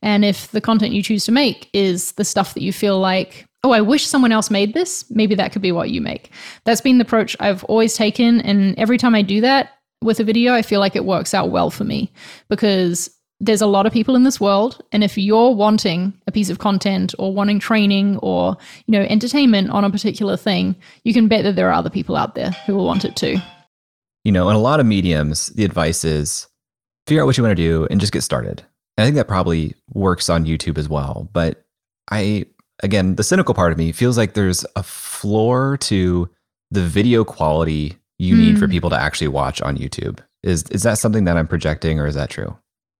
And if the content you choose to make is the stuff that you feel like, oh, I wish someone else made this, maybe that could be what you make. That's been the approach I've always taken. And every time I do that with a video, I feel like it works out well for me because there's a lot of people in this world and if you're wanting a piece of content or wanting training or you know entertainment on a particular thing you can bet that there are other people out there who will want it too you know in a lot of mediums the advice is figure out what you want to do and just get started and i think that probably works on youtube as well but i again the cynical part of me feels like there's a floor to the video quality you mm. need for mm. people to actually watch on youtube is is that something that i'm projecting or is that true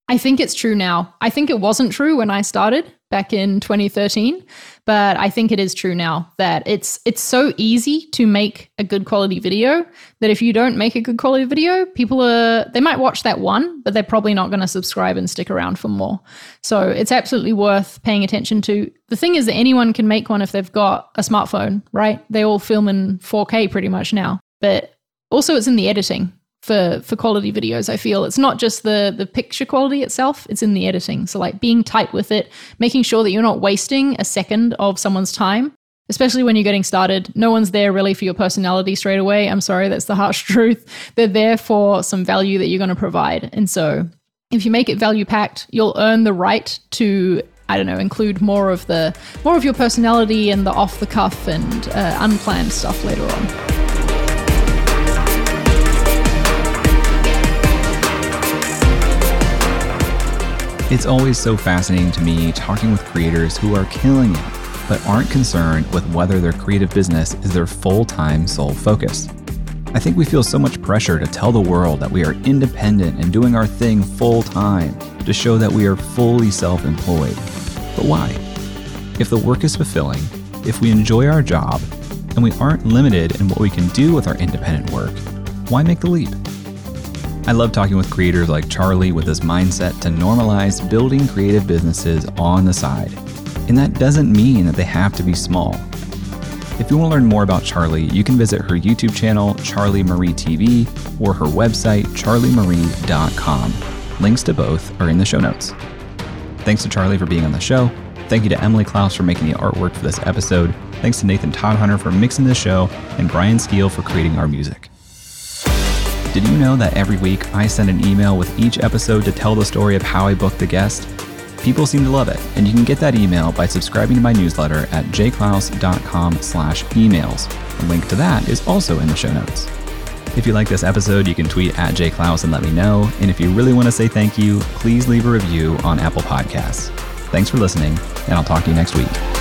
I think it's true now. I think it wasn't true when I started back in 2013, but I think it is true now that it's it's so easy to make a good quality video that if you don't make a good quality video, people are they might watch that one, but they're probably not going to subscribe and stick around for more. So it's absolutely worth paying attention to. The thing is that anyone can make one if they've got a smartphone, right? They all film in 4K pretty much now. But also it's in the editing for for quality videos i feel. It's not just the the picture quality itself it's in the editing. So like being tight with it making sure that you're not wasting a second of someone's time especially when you're getting started. No one's there really for your personality straight away. I'm sorry that's the harsh (laughs) truth. They're there for some value that you're going to provide. And so if you make it value packed you'll earn the right to I don't know, include more of the more of your personality and the off the cuff and uh, unplanned stuff later on. It's always so fascinating to me talking with creators who are killing it, but aren't concerned with whether their creative business is their full time sole focus. I think we feel so much pressure to tell the world that we are independent and doing our thing full time to show that we are fully self employed. But why? If the work is fulfilling, if we enjoy our job, and we aren't limited in what we can do with our independent work, why make the leap? I love talking with creators like Charlie with his mindset to normalize building creative businesses on the side. And that doesn't mean that they have to be small. If you want to learn more about Charlie, you can visit her YouTube channel, Charlie Marie TV, or her website, charliemarie.com. Links to both are in the show notes. Thanks to Charlie for being on the show. Thank you to Emily Klaus for making the artwork for this episode. Thanks to Nathan Todhunter for mixing the show, and Brian Skeel for creating our music. Did you know that every week I send an email with each episode to tell the story of how I booked the guest? People seem to love it, and you can get that email by subscribing to my newsletter at jayclouse.com slash emails. A link to that is also in the show notes. If you like this episode, you can tweet at jayclouse and let me know. And if you really want to say thank you, please leave a review on Apple Podcasts. Thanks for listening, and I'll talk to you next week.